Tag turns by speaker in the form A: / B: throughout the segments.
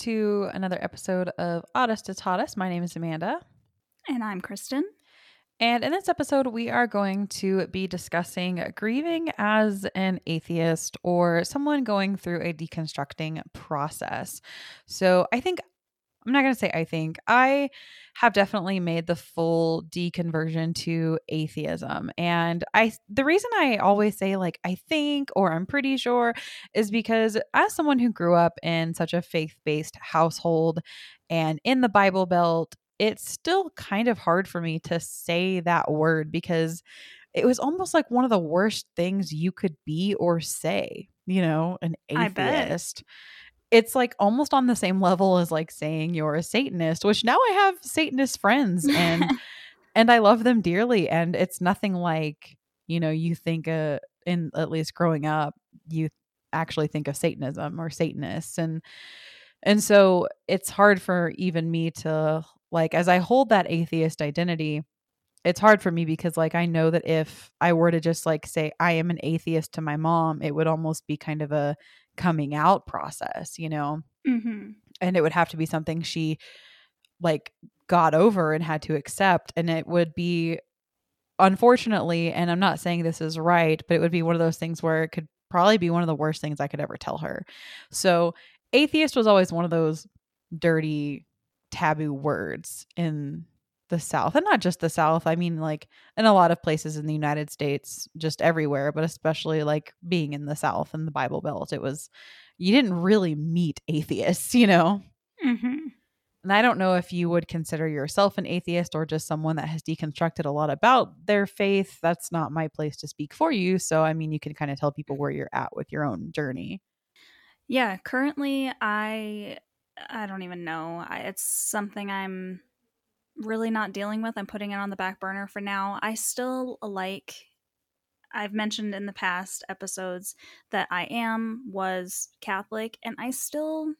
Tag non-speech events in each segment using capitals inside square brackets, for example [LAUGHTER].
A: to another episode of Oddest to Toddest. My name is Amanda.
B: And I'm Kristen.
A: And in this episode, we are going to be discussing grieving as an atheist or someone going through a deconstructing process. So I think I'm not going to say I think. I have definitely made the full deconversion to atheism. And I the reason I always say like I think or I'm pretty sure is because as someone who grew up in such a faith-based household and in the Bible Belt, it's still kind of hard for me to say that word because it was almost like one of the worst things you could be or say, you know, an atheist it's like almost on the same level as like saying you're a satanist which now i have satanist friends and [LAUGHS] and i love them dearly and it's nothing like you know you think uh in at least growing up you actually think of satanism or satanists and and so it's hard for even me to like as i hold that atheist identity it's hard for me because like I know that if I were to just like say I am an atheist to my mom, it would almost be kind of a coming out process, you know? Mm-hmm. And it would have to be something she like got over and had to accept. And it would be, unfortunately, and I'm not saying this is right, but it would be one of those things where it could probably be one of the worst things I could ever tell her. So, atheist was always one of those dirty, taboo words in the South, and not just the South. I mean, like in a lot of places in the United States, just everywhere, but especially like being in the South and the Bible Belt, it was you didn't really meet atheists, [LAUGHS] you know. Mm-hmm. And I don't know if you would consider yourself an atheist or just someone that has deconstructed a lot about their faith. That's not my place to speak for you. So, I mean, you can kind of tell people where you're at with your own journey.
B: Yeah, currently I I don't even know. I, it's something I'm really not dealing with. I'm putting it on the back burner for now. I still like I've mentioned in the past episodes that I am was Catholic and I still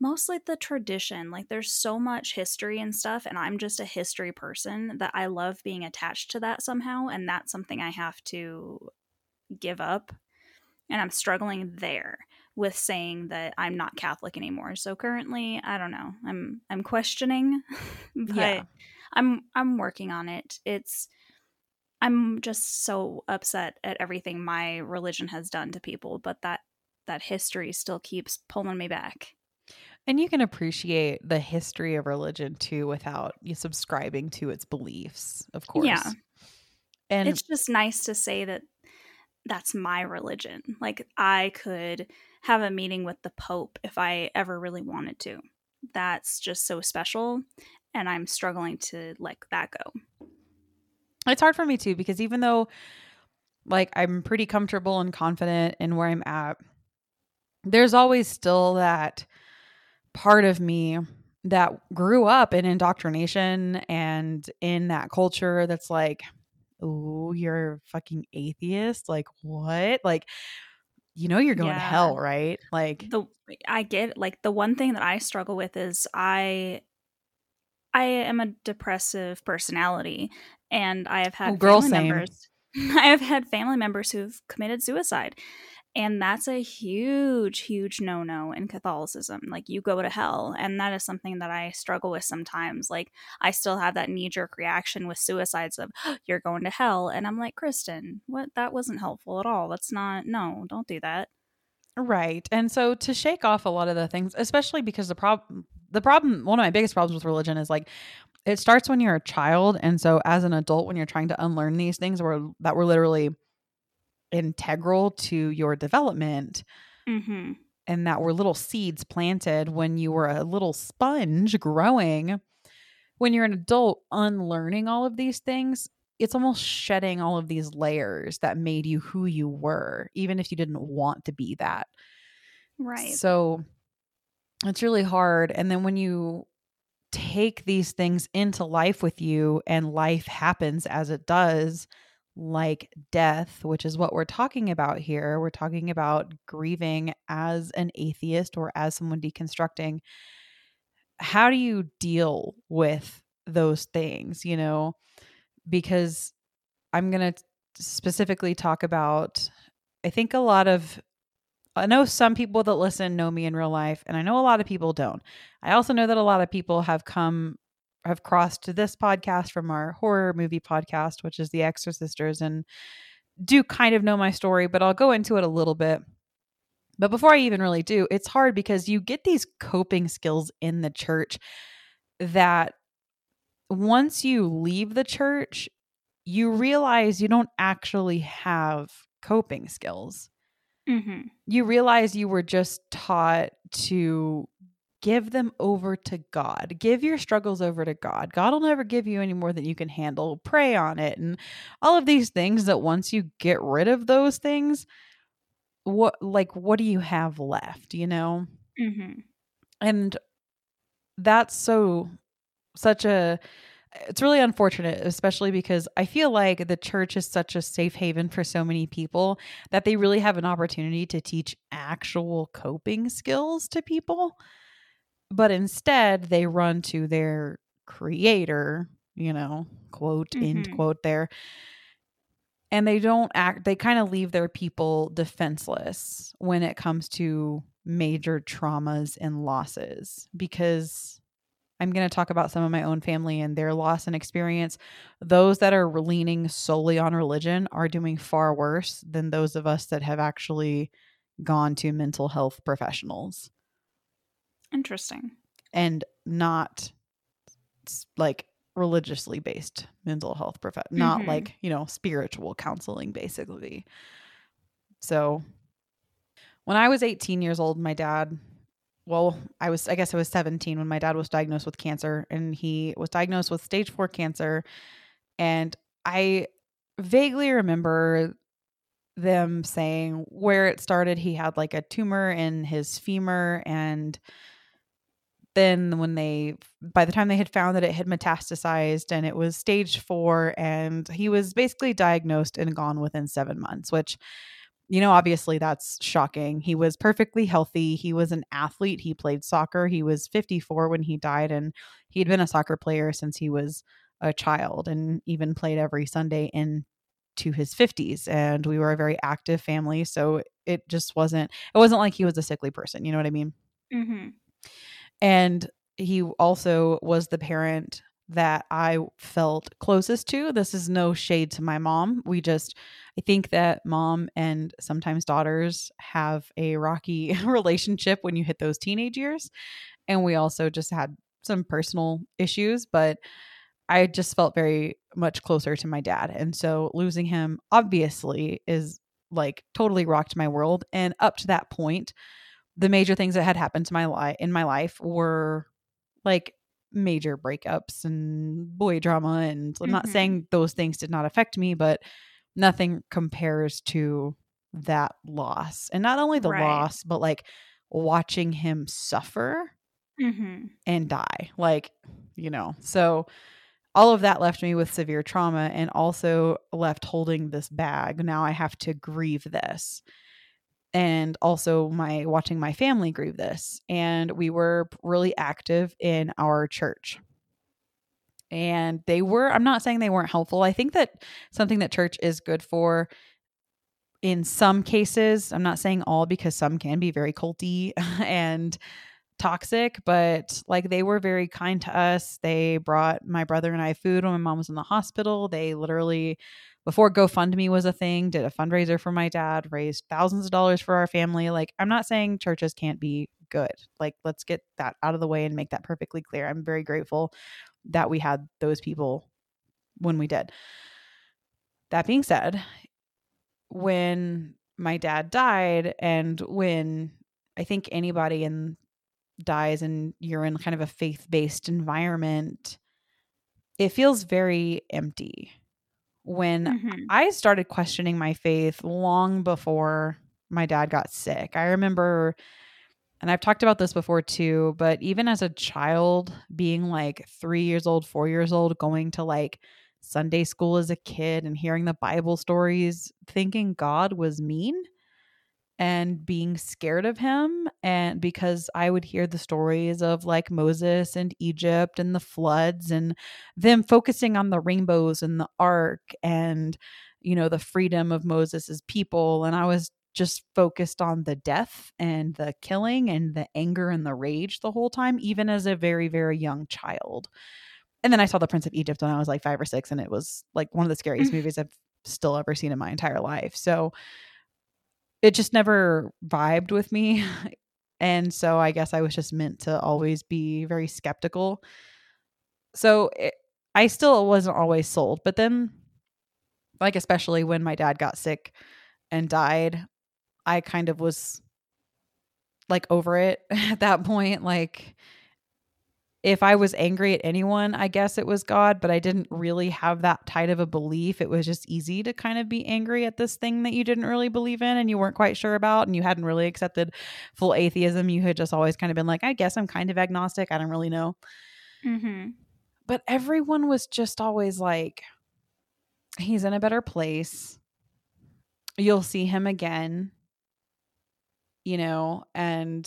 B: mostly the tradition. Like there's so much history and stuff and I'm just a history person that I love being attached to that somehow and that's something I have to give up. And I'm struggling there with saying that I'm not Catholic anymore. So currently, I don't know. I'm I'm questioning, [LAUGHS] but yeah. I'm I'm working on it. It's I'm just so upset at everything my religion has done to people, but that that history still keeps pulling me back.
A: And you can appreciate the history of religion too without you subscribing to its beliefs, of course. Yeah.
B: And it's just nice to say that that's my religion. Like I could have a meeting with the Pope if I ever really wanted to. That's just so special. And I'm struggling to let that go.
A: It's hard for me too, because even though like I'm pretty comfortable and confident in where I'm at, there's always still that part of me that grew up in indoctrination and in that culture that's like, oh, you're fucking atheist. Like, what? Like, you know you're going yeah. to hell, right? Like
B: the I get like the one thing that I struggle with is I I am a depressive personality and I have oh, had oh, girl, family same. members [LAUGHS] I have had family members who've committed suicide. And that's a huge, huge no no in Catholicism. Like, you go to hell. And that is something that I struggle with sometimes. Like, I still have that knee jerk reaction with suicides of, oh, [GASPS] you're going to hell. And I'm like, Kristen, what? That wasn't helpful at all. That's not, no, don't do that.
A: Right. And so to shake off a lot of the things, especially because the problem, the problem, one of my biggest problems with religion is like, it starts when you're a child. And so as an adult, when you're trying to unlearn these things were, that were literally integral to your development mm-hmm. and that were little seeds planted when you were a little sponge growing when you're an adult unlearning all of these things it's almost shedding all of these layers that made you who you were even if you didn't want to be that
B: right
A: so it's really hard and then when you take these things into life with you and life happens as it does like death, which is what we're talking about here. We're talking about grieving as an atheist or as someone deconstructing. How do you deal with those things, you know? Because I'm going to specifically talk about, I think a lot of I know some people that listen know me in real life, and I know a lot of people don't. I also know that a lot of people have come, have crossed to this podcast from our horror movie podcast, which is The Exorcisters, and do kind of know my story, but I'll go into it a little bit. But before I even really do, it's hard because you get these coping skills in the church that once you leave the church, you realize you don't actually have coping skills.
B: Mm-hmm.
A: You realize you were just taught to give them over to God. Give your struggles over to God. God will never give you any more than you can handle. Pray on it and all of these things that once you get rid of those things, what like what do you have left, you know?
B: Mm-hmm.
A: And that's so such a it's really unfortunate, especially because I feel like the church is such a safe haven for so many people that they really have an opportunity to teach actual coping skills to people. But instead, they run to their creator, you know, quote, end
B: Mhm.
A: quote there. And they don't act, they kind of leave their people defenseless when it comes to major traumas and losses because I'm going to talk about some of my own family and their loss and experience. Those that are leaning solely on religion are doing far worse than those of us that have actually gone to mental health professionals
B: Interesting.
A: and not like religiously based mental health prof not
B: Mhm.
A: like, you know, spiritual counseling basically. So when I was 18 years old, my dad well, I was I guess I was 17 when my dad was diagnosed with cancer and he was diagnosed with stage 4 cancer and I vaguely remember them saying where it started he had like a tumor in his femur and then when they by the time they had found that it had metastasized and it was stage 4 and he was basically diagnosed and gone within 7 months which you know obviously that's shocking. He was perfectly healthy. He was an athlete. He played soccer. He was 54 when he died and he'd been a soccer player since he was a child and even played every sunday into his 50s and we were a very active family so it just wasn't it wasn't like he was a sickly person you know what i mean?
B: Mm-hmm.
A: And he also was the parent that I felt closest to. This is no shade to my mom. We just, I think that mom and sometimes daughters have a rocky [LAUGHS] relationship when you hit those teenage years. And we also just had some personal issues, but I just felt very much closer to my dad. And so losing him obviously is like totally rocked my world. And up to that point, the major things that had happened to my life in my life were like major breakups and boy drama and I'm not
B: Mhm.
A: saying those things did not affect me but nothing compares to that loss and not only the
B: Right.
A: loss but like watching him suffer
B: Mm-hmm.
A: and die like you know so all of that left me with severe trauma and also left holding this bag now i have to grieve this and also my watching my family grieve this and we were really active in our church. And they were i'm not saying they weren't helpful. I think that something that church is good for in some cases i'm not saying all because some can be very culty [LAUGHS] and toxic but like they were very kind to us. They brought my brother and i food when my mom was in the hospital. They literally before gofundme was a thing did a fundraiser for my dad raised thousands of dollars for our family. Like i'm not saying churches can't be good. Like let's get that out of the way and make that perfectly clear. I'm very grateful that we had those people when we did. That being said when my dad died and when i think anybody in dies and you're in kind of a faith-based environment it feels very empty when
B: Mm-hmm.
A: I started questioning my faith long before my dad got sick. I remember, and I've talked about this before too, but even as a child, being like three years old, four years old, going to like Sunday school as a kid and hearing the Bible stories, thinking God was mean and being scared of him. And because I would hear the stories of like Moses and Egypt and the floods and them focusing on the rainbows and the ark and, you know, the freedom of Moses's people. And I was just focused on the death and the killing and the anger and the rage the whole time, even as a very, very young child. And then I saw The Prince of Egypt when I was like five or six, and it was like one of the scariest mm. movies I've still ever seen in my entire life. So it just never vibed with me. [LAUGHS] And so I guess I was just meant to always be very skeptical. So it, I still wasn't always sold. But then, like, especially when my dad got sick and died, I kind of was like over it [LAUGHS] at that point. Like, if I was angry at anyone, I guess it was God, but I didn't really have that tight of a belief. It was just easy to kind of be angry at this thing that you didn't really believe in and you weren't quite sure about and you hadn't really accepted full atheism. You had just always kind of been like, I guess I'm kind of agnostic. I don't really know.
B: Mm-hmm.
A: But everyone was just always like, he's in a better place. You'll see him again, you know, and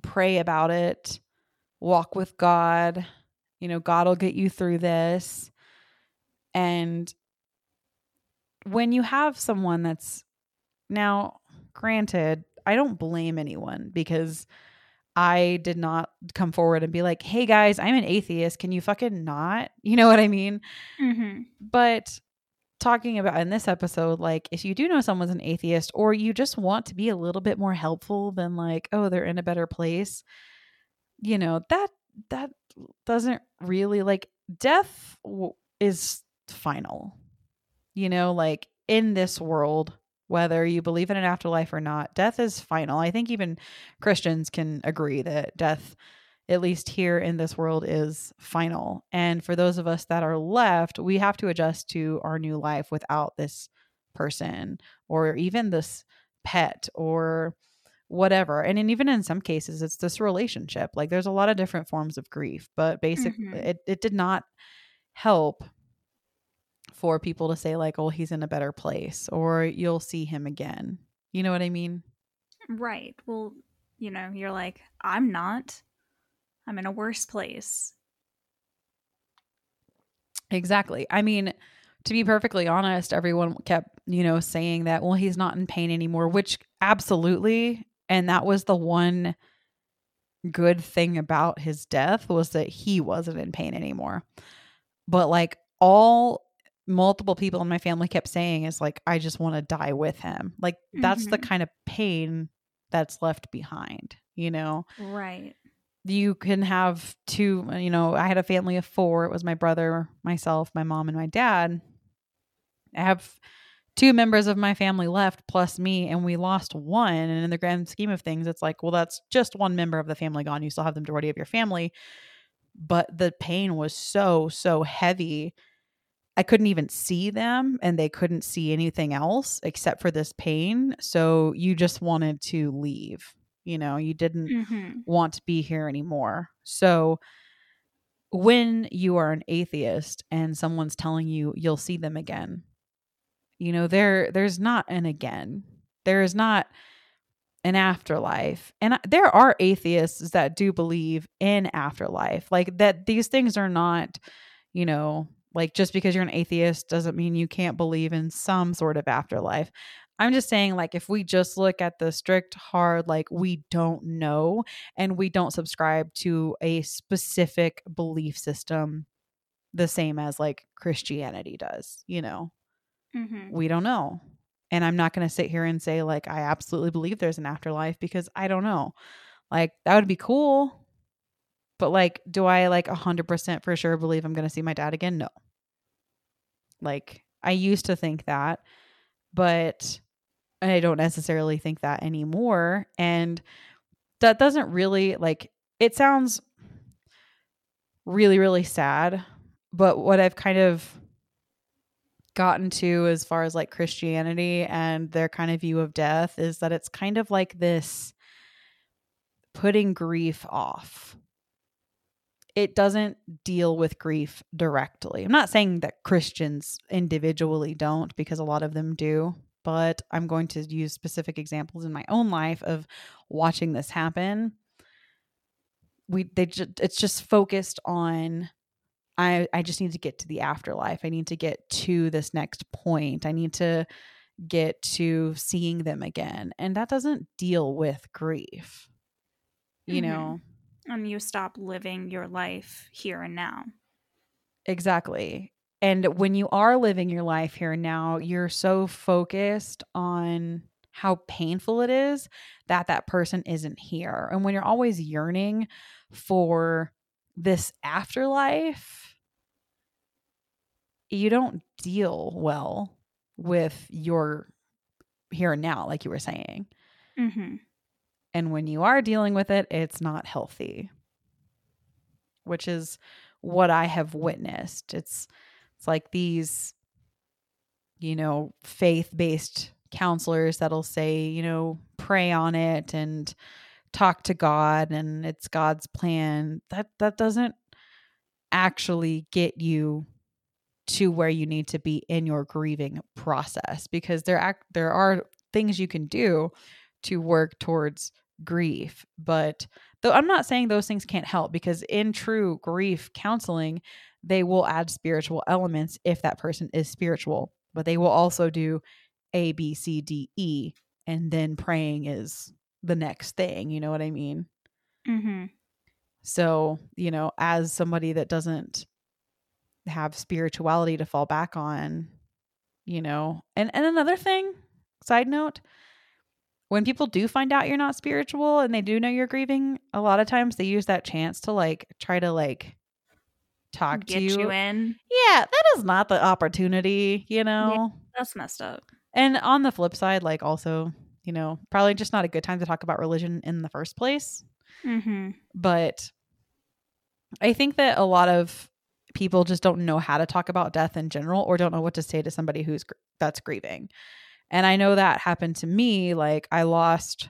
A: pray about it walk with God. You know, God will get you through this. And when you have someone that's now, granted, I don't blame anyone because I did not come forward and be like, hey guys, I'm an atheist. Can you fucking not? [LAUGHS] You know what I mean?
B: Mm-hmm.
A: But talking about in this episode, like if you do know someone's an atheist or you just want to be a little bit more helpful than like, oh, they're in a better place, you know that that doesn't really like death w- is final. You know like in this world whether you believe in an afterlife or not death is final. I think even christians can agree that death at least here in this world is final. And for those of us that are left we have to adjust to our new life without this person or even this pet or whatever. And in, even in some cases, it's this relationship. Like there's a lot of different forms of grief, but basically, mm-hmm. it, it did not help for people to say, like, oh, he's in a better place or you'll see him again. You know what I mean?
B: Right. Well, you know, you're like, I'm not. I'm in a worse place.
A: Exactly. I mean, to be perfectly honest, everyone kept, you know, saying that, well, he's not in pain anymore, which absolutely and that was the one good thing about his death was that he wasn't in pain anymore. But like all multiple people in my family kept saying is like I just want to die with him. Like that's mm-hmm. the kind of pain that's left behind, you know.
B: Right.
A: You can have two, you know, I had a family of 4. It was my brother, myself, my mom and my dad. I have two members of my family left plus me and we lost one. And in the grand scheme of things it's like well that's just one member of the family gone. You still have the majority of your family. But the pain was so so heavy. I couldn't even see them and they couldn't see anything else except for this pain. So you just wanted to leave you know? You didn't mm-hmm. want to be here anymore. So when you are an atheist and someone's telling you you'll see them again you know, there there's not an again. There is not an afterlife. And there are atheists that do believe in afterlife. Like that these things are not, you know, like just because you're an atheist doesn't mean you can't believe in some sort of afterlife. I'm just saying, like, if we just look at the strict, hard, like, we don't know and we don't subscribe to a specific belief system the same as like Christianity does, you know? Mm-hmm. We don't know. And I'm not going to sit here and say, like, I absolutely believe there's an afterlife because I don't know. Like, that would be cool. But, like, do I, like, 100% for sure believe I'm going to see my dad again? No. Like, I used to think that, but I don't necessarily think that anymore. And that doesn't really, like, it sounds really, really sad. But what I've kind of gotten to as far as like Christianity and their kind of view of death is that it's kind of like this putting grief off. It doesn't deal with grief directly. I'm not saying that Christians individually don't because a lot of them do, but I'm going to use specific examples in my own life of watching this happen. We they just it's just focused on I I just need to get to the afterlife. I need to get to this next point. I need to get to seeing them again. And that doesn't deal with grief. You
B: Mhm.
A: know,
B: And you stop living your life here and now.
A: exactly. And when you are living your life here and now, you're so focused on how painful it is that that person isn't here. And when you're always yearning for this afterlife, you don't deal well with your here and now, like you were saying.
B: Mm-hmm.
A: And when you are dealing with it, it's not healthy, which is what I have witnessed. It's it's like these, you know, faith-based counselors that'll say, you know, pray on it and talk to God and it's God's plan. That that doesn't actually get you to where you need to be in your grieving process because there act there are things you can do to work towards grief but though i'm not saying those things can't help because in true grief counseling they will add spiritual elements if that person is spiritual but they will also do a b c d e and then praying is the next thing you know what i mean
B: Mm-hmm.
A: so you know as somebody that doesn't have spirituality to fall back on you know and and another thing side note when people do find out you're not spiritual and they do know you're grieving a lot of times they use that chance to like try to like talk
B: Get
A: to you,
B: you in.
A: yeah that is not the opportunity you know
B: That's messed up.
A: and on the flip side like also you know probably just not a good time to talk about religion in the first place
B: Mm-hmm.
A: but I think that a lot of people just don't know how to talk about death in general or don't know what to say to somebody who's gr- that's grieving. And I know that happened to me like I lost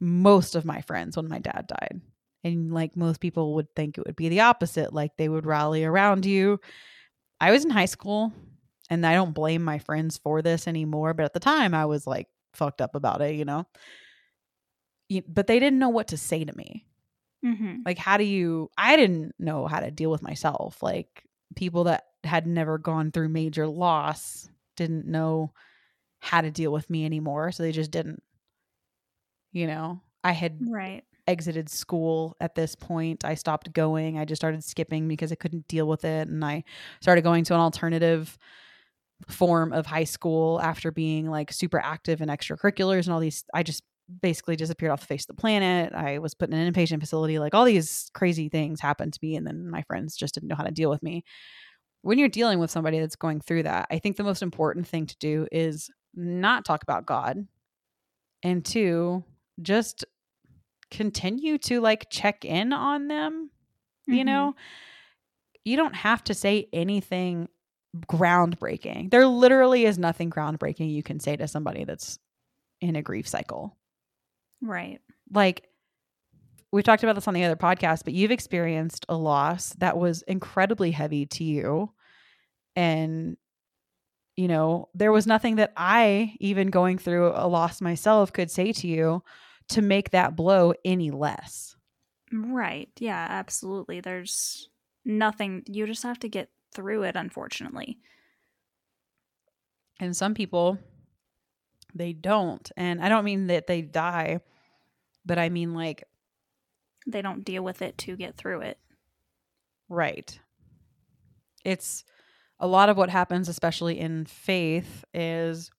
A: most of my friends when my dad died. And like most people would think it would be the opposite, like they would rally around you. I was in high school and I don't blame my friends for this anymore, but at the time I was like fucked up about it, you know. But they didn't know what to say to me
B: Mm-hmm.
A: like how do you i didn't know how to deal with myself like people that had never gone through major loss didn't know how to deal with me anymore so they just didn't you know i had
B: Right.
A: exited school at this point i stopped going i just started skipping because i couldn't deal with it and i started going to an alternative form of high school after being like super active in extracurriculars and all these i just basically disappeared off the face of the planet. I was put in an inpatient facility. Like all these crazy things happened to me and then my friends just didn't know how to deal with me. When you're dealing with somebody that's going through that i think the most important thing to do is not talk about god and two just continue to like check in on them you
B: Mhm.
A: know you don't have to say anything groundbreaking there literally is nothing groundbreaking you can say to somebody that's in a grief cycle
B: Right.
A: like we've talked about this on the other podcast but you've experienced a loss that was incredibly heavy to you and you know there was nothing that i even going through a loss myself could say to you to make that blow any less
B: Right. Yeah, absolutely. There's nothing. You just have to get through it, unfortunately.
A: and some people they don't and i don't mean that they die but i mean like
B: They don't deal with it to get through it.
A: Right. It's a lot of what happens, especially in faith, is,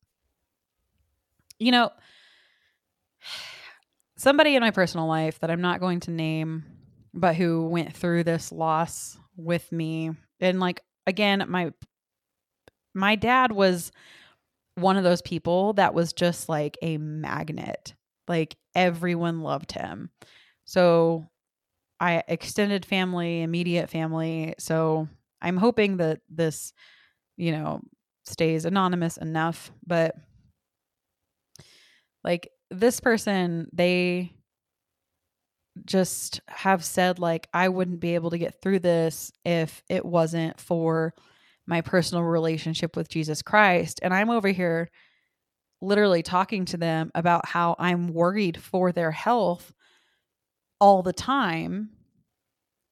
A: you know, [SIGHS] somebody in my personal life that I'm not going to name, but who went through this loss with me. And like, again, my, my dad was one of those people that was just like a magnet. Like everyone loved him. So I extended family, immediate family. So I'm hoping that this, you know, stays anonymous enough. But like this person, they just have said, like, I wouldn't be able to get through this if it wasn't for my personal relationship with Jesus Christ. And I'm over here literally talking to them about how I'm worried for their health all the time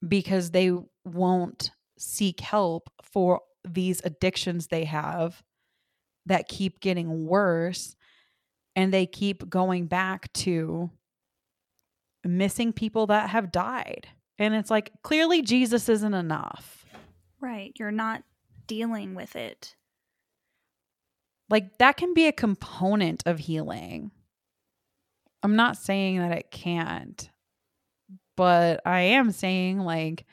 A: because they won't seek help for these addictions they have that keep getting worse and they keep going back to missing people that have died. And it's like clearly Jesus isn't enough.
B: Right. You're not dealing with it.
A: Like that can be a component of healing. I'm not saying that it can't, but I am saying like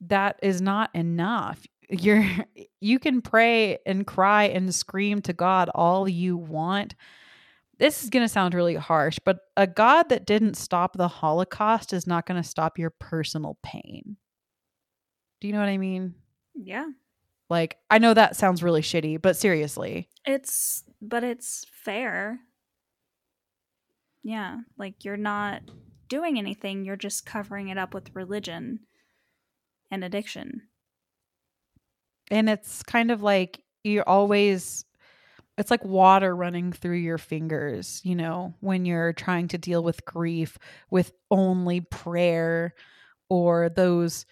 A: that is not enough. You're [LAUGHS] you can pray and cry and scream to God all you want. This is going to sound really harsh, but a God that didn't stop the Holocaust is not going to stop your personal pain. Do you know what I mean?
B: Yeah.
A: Like, I know that sounds really shitty, but seriously.
B: It's, but it's fair. Yeah. Like, you're not doing anything, you're just covering it up with religion and addiction.
A: And it's kind of like you're always, it's like water running through your fingers, you know, when you're trying to deal with grief with only prayer or those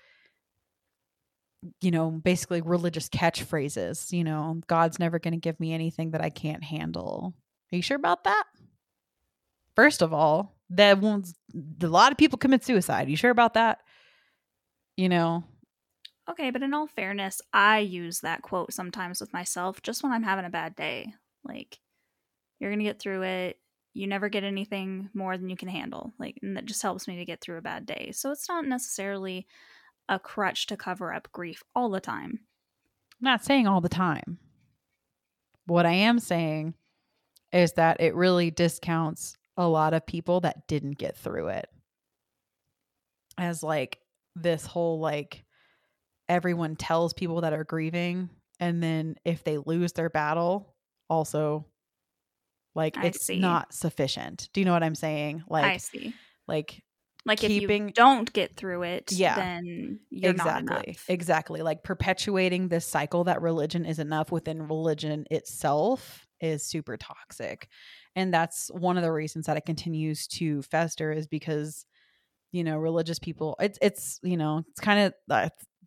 A: you know, basically religious catchphrases. You know, God's never going to give me anything that I can't handle. Are you sure about that? First of all, that won't, a lot of people commit suicide. Are you sure about that? You know?
B: Okay, but in all fairness, I use that quote sometimes with myself just when I'm having a bad day. Like, you're going to get through it. You never get anything more than you can handle. Like, and that just helps me to get through a bad day. So it's not necessarily a crutch to cover up grief all the time.
A: I'm not saying all the time. What I am saying is that it really discounts a lot of people that didn't get through it as like this whole like everyone tells people that are grieving and then if they lose their battle also like
B: I
A: it's
B: see.
A: not sufficient do you know what i'm saying like
B: I see.
A: like
B: Like if
A: keeping-
B: you don't get through it,
A: Yeah.
B: then you're
A: exactly exactly like perpetuating this cycle that religion is enough within religion itself is super toxic and that's one of the reasons that it continues to fester is because you know religious people it's it's you know it's kind of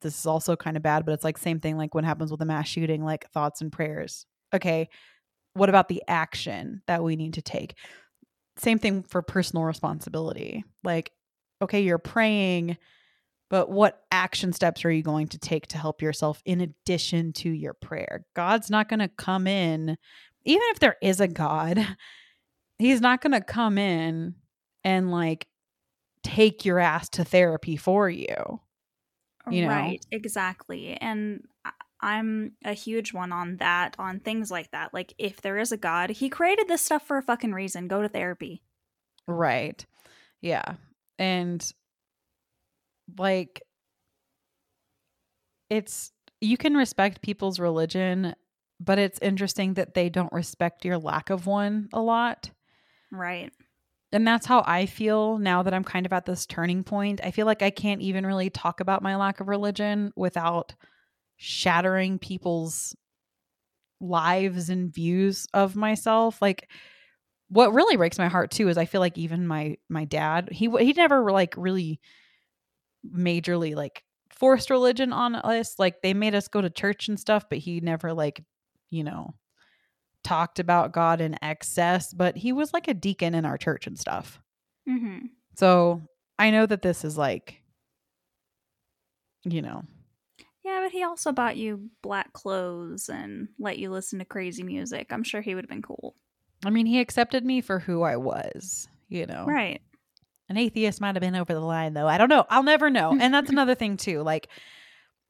A: this is also kind of bad but it's like same thing like what happens with a mass shooting like thoughts and prayers okay what about the action that we need to take same thing for personal responsibility like okay you're praying but what action steps are you going to take to help yourself in addition to your prayer? God's not going to come in, even if there is a God, [LAUGHS] He's not going to come in and like take your ass to therapy for you. You know?
B: Right, exactly. And I'm a huge one on that, on things like that. Like, if there is a God, He created this stuff for a fucking reason. Go to therapy.
A: Right. Yeah. And like, it's, you can respect people's religion, but it's interesting that they don't respect your lack of one a lot.
B: Right.
A: And that's how I feel now that I'm kind of at this turning point. I feel like I can't even really talk about my lack of religion without shattering people's lives and views of myself. Like what really breaks my heart too is I feel like even my my dad, he he never like really majorly like forced religion on us. Like they made us go to church and stuff, but he never like, you know, talked about God in excess, but he was like a deacon in our church and stuff.
B: Mm-hmm.
A: So I know that this is like, you know,
B: Yeah, but he also bought you black clothes and let you listen to crazy music. I'm sure he would have been cool.
A: I mean, he accepted me for who I was, you know.
B: Right.
A: An atheist might have been over the line though. I don't know. I'll never know. And that's [LAUGHS] another thing too. Like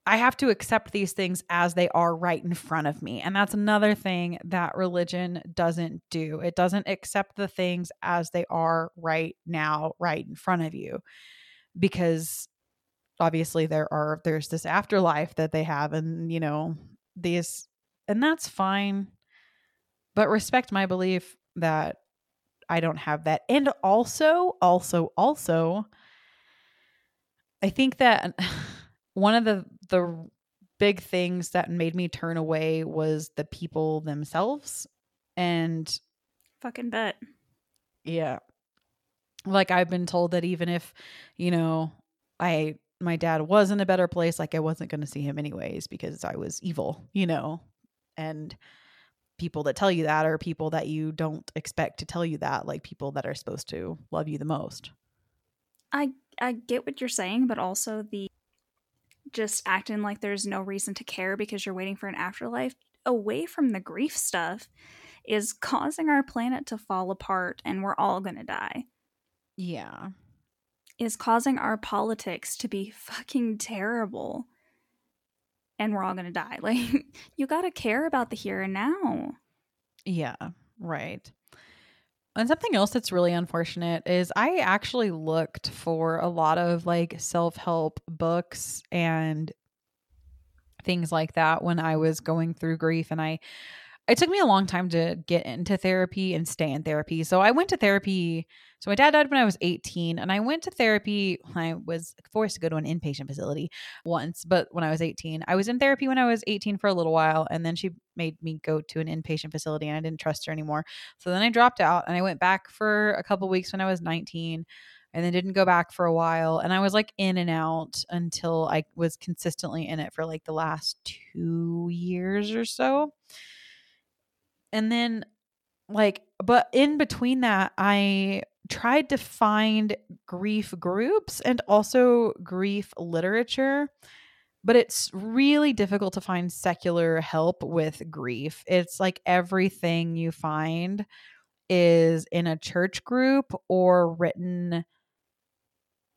A: I have to accept these things as they are right in front of me. And that's another thing that religion doesn't do. It doesn't accept the things as they are right now, right in front of you. Because obviously there are there's this afterlife that they have and you know, these and that's fine. But respect my belief that I don't have that. And also, also, also, I think that [SIGHS] one of the the big things that made me turn away was the people themselves. And
B: Fucking bet.
A: yeah. Like I've been told that even if, you know, I my dad was in a better place, like I wasn't going to see him anyways because I was evil, you know. And people that tell you that or people that you don't expect to tell you that, like people that are supposed to love you the most.
B: I I get what you're saying, but also the just acting like there's no reason to care because you're waiting for an afterlife away from the grief stuff is causing our planet to fall apart and we're all going to die.
A: Yeah.
B: Is causing our politics to be fucking terrible. And we're all going to die. [LAUGHS] Like, you got to care about the here and now.
A: Yeah, right. And something else that's really unfortunate is I actually looked for a lot of like self help books and things like that when I was going through grief. And I it took me a long time to get into therapy and stay in therapy. So I went to therapy. So my dad died when I was 18, and I went to therapy I was forced to go to an inpatient facility once, but when I was 18, I was in therapy when I was 18 for a little while, and then she made me go to an inpatient facility, and I didn't trust her anymore. So then I dropped out, and I went back for a couple weeks when I was 19 and then didn't go back for a while and i was like in and out until i was consistently in it for like the last two years or so and then like but in between that i tried to find grief groups and also grief literature but it's really difficult to find secular help with grief. It's like everything you find is in a church group or written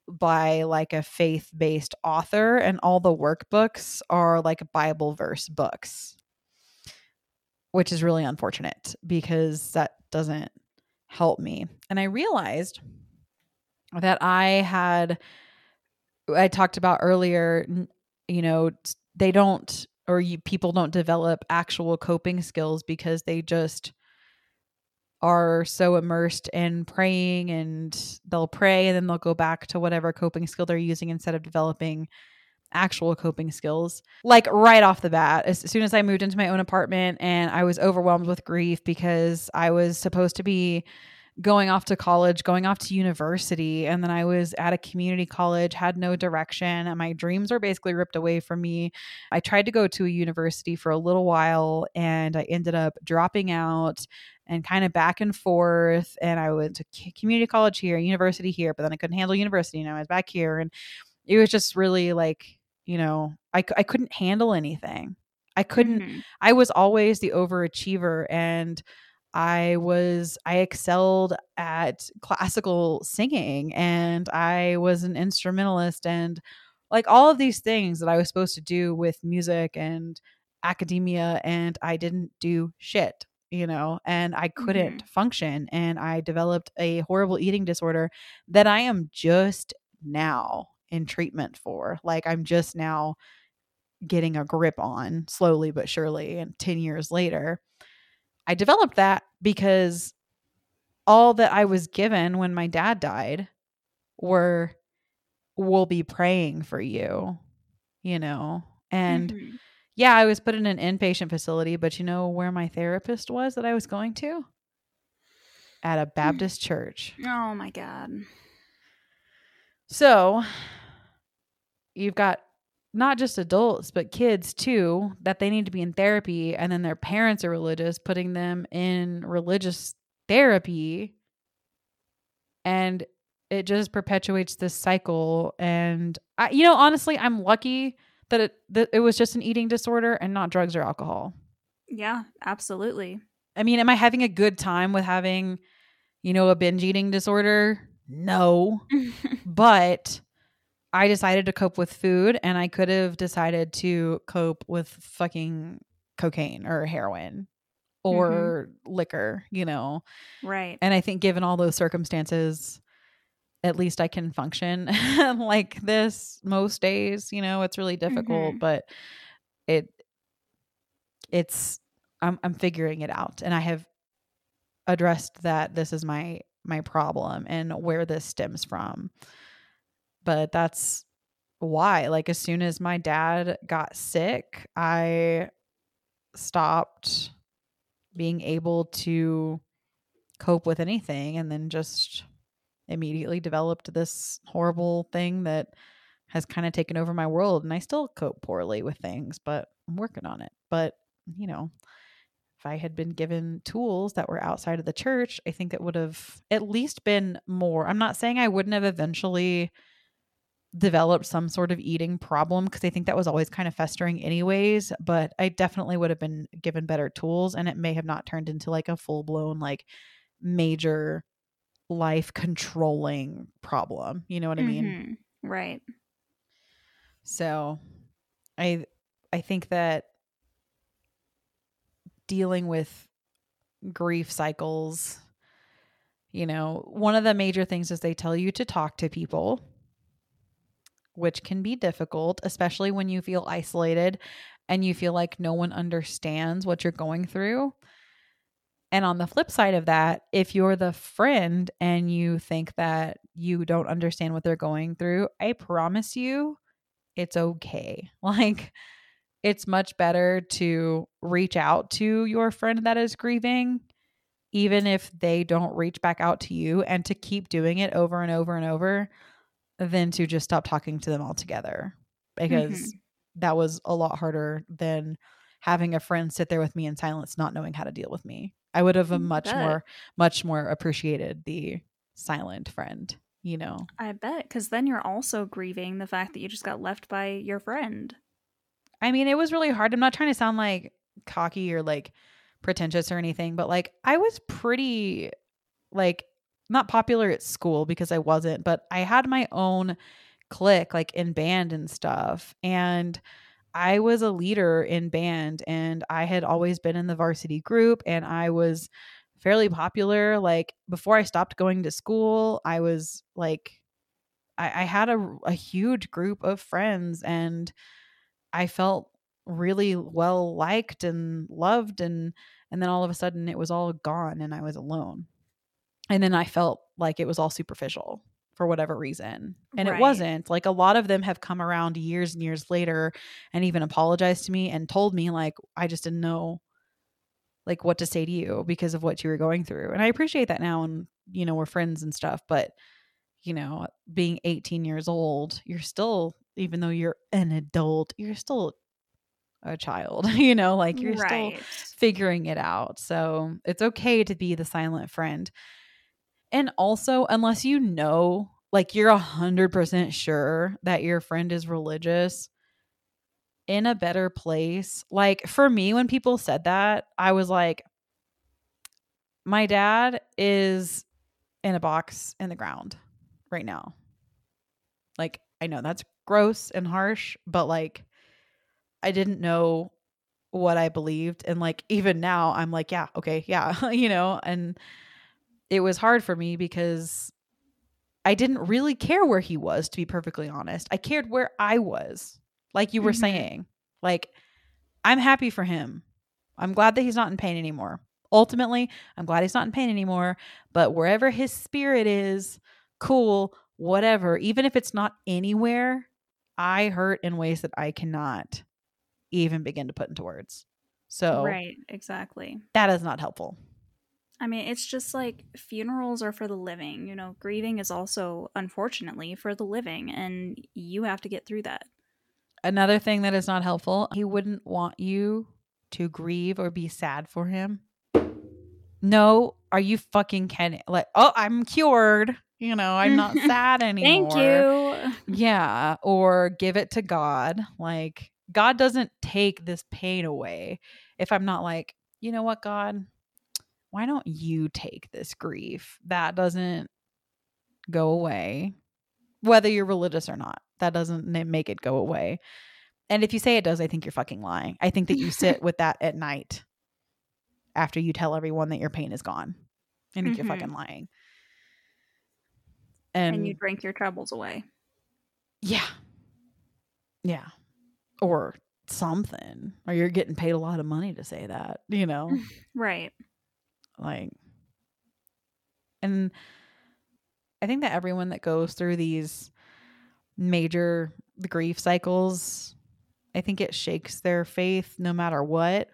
A: by like a faith-based author and all the workbooks are like bible verse books which is really unfortunate because that doesn't help me. And I realized that I had, I talked about earlier, you know, they don't, or you, people don't develop actual coping skills because they just are so immersed in praying and they'll pray and then they'll go back to whatever coping skill they're using instead of developing actual coping skills. Like right off the bat, as soon as I moved into my own apartment and I was overwhelmed with grief because I was supposed to be going off to college, going off to university, and then I was at a community college, had no direction, and my dreams were basically ripped away from me. I tried to go to a university for a little while and I ended up dropping out and kind of back and forth and I went to community college here, university here, but then I couldn't handle university and I was back here and it was just really like you know i, I couldn't handle anything i couldn't mm-hmm. i was always the overachiever and i was i excelled at classical singing and i was an instrumentalist and like all of these things that i was supposed to do with music and academia and i didn't do shit you know and i couldn't mm-hmm. function and i developed a horrible eating disorder that i am just now in treatment for. Like I'm just now getting a grip on slowly but surely. And 10 years later, I developed that because all that I was given when my dad died were, we'll be praying for you, you know? And mm-hmm. yeah, I was put in an inpatient facility, but you know where my therapist was that I was going to? At a mm. Baptist church.
B: Oh my God.
A: So you've got not just adults but kids too that they need to be in therapy and then their parents are religious putting them in religious therapy. And it just perpetuates this cycle. And I, you know honestly i'm lucky that it that it was just an eating disorder and not drugs or alcohol.
B: Yeah absolutely.
A: I mean am i having a good time with having you know a binge eating disorder? No. [LAUGHS] But I decided to cope with food and I could have decided to cope with fucking cocaine or heroin or mm-hmm. liquor, you know.
B: Right.
A: And I think given all those circumstances, at least I can function [LAUGHS] like this most days, you know, it's really difficult, mm-hmm. but it it's I'm I'm figuring it out and I have addressed that this is my my problem and where this stems from but that's why. Like, as soon as my dad got sick, I stopped being able to cope with anything and then just immediately developed this horrible thing that has kind of taken over my world and I still cope poorly with things, but I'm working on it. But, you know, if I had been given tools that were outside of the church, I think it would have at least been more. I'm not saying I wouldn't have eventually developed some sort of eating problem because I think that was always kind of festering anyways, but I definitely would have been given better tools and it may have not turned into like a full blown like major life controlling problem. You know what I mean?
B: Mm-hmm. Right.
A: So I I think that dealing with grief cycles you know, one of the major things is they tell you to talk to people, which can be difficult, especially when you feel isolated and you feel like no one understands what you're going through. And on the flip side of that, if you're the friend and you think that you don't understand what they're going through, I promise you it's okay. [LAUGHS] Like, it's much better to reach out to your friend that is grieving, even if they don't reach back out to you, and to keep doing it over and over and over than to just stop talking to them altogether. Because mm-hmm. that was a lot harder than having a friend sit there with me in silence, not knowing how to deal with me. I would have much more, much more appreciated the silent friend you know.
B: I bet, because then you're also grieving the fact that you just got left by your friend.
A: I mean, it was really hard. I'm not trying to sound like cocky or like pretentious or anything, but like I was pretty like not popular at school because I wasn't, but I had my own clique like in band and stuff. And I was a leader in band and I had always been in the varsity group and I was fairly popular. Like before I stopped going to school, I was like, I, I had a, a huge group of friends and I felt really well liked and loved and and then all of a sudden it was all gone and I was alone. And then I felt like it was all superficial for whatever reason. And right. it wasn't. Like a lot of them have come around years and years later and even apologized to me and told me like I just didn't know like what to say to you because of what you were going through. And I appreciate that now and you know, we're friends and stuff, but you know, being 18 years old, you're still even though you're an adult, you're still a child, [LAUGHS] you know, like you're right. still figuring it out. So, it's okay to be the silent friend. And also, unless you know, like you're a hundred percent sure that your friend is religious, in a better place. Like for me, when people said that, I was like, my dad is in a box in the ground right now. Like, I know that's gross and harsh, but like, I didn't know what I believed. And like, even now, I'm like, yeah, okay, yeah, [LAUGHS] you know, and it was hard for me because I didn't really care where he was, to be perfectly honest. I cared where I was like you were mm-hmm. saying. Like, I'm happy for him. I'm glad that he's not in pain anymore. Ultimately, I'm glad he's not in pain anymore. But wherever his spirit is, cool, whatever, even if it's not anywhere, I hurt in ways that I cannot even begin to put into words. So,
B: right, exactly.
A: That is not helpful.
B: I mean, it's just like funerals are for the living. You know, grieving is also, unfortunately, for the living, and you have to get through that.
A: Another thing that is not helpful, he wouldn't want you to grieve or be sad for him. No, are you fucking kidding? Like, oh, I'm cured. You know, I'm not [LAUGHS] sad anymore.
B: Thank you.
A: Yeah. Or give it to God. Like, God doesn't take this pain away. If I'm not like, you know what, God, why don't you take this grief? That doesn't go away, whether you're religious or not that doesn't make it go away. And if you say it does, I think you're fucking lying. I think that you sit with that at night after you tell everyone that your pain is gone. I think mm-hmm. you're fucking lying.
B: And, and you drink your troubles away.
A: Yeah. Yeah. Or something. Or you're getting paid a lot of money to say that, you know? [LAUGHS]
B: right.
A: Like, and I think that everyone that goes through these major grief cycles, I think it shakes their faith no matter what.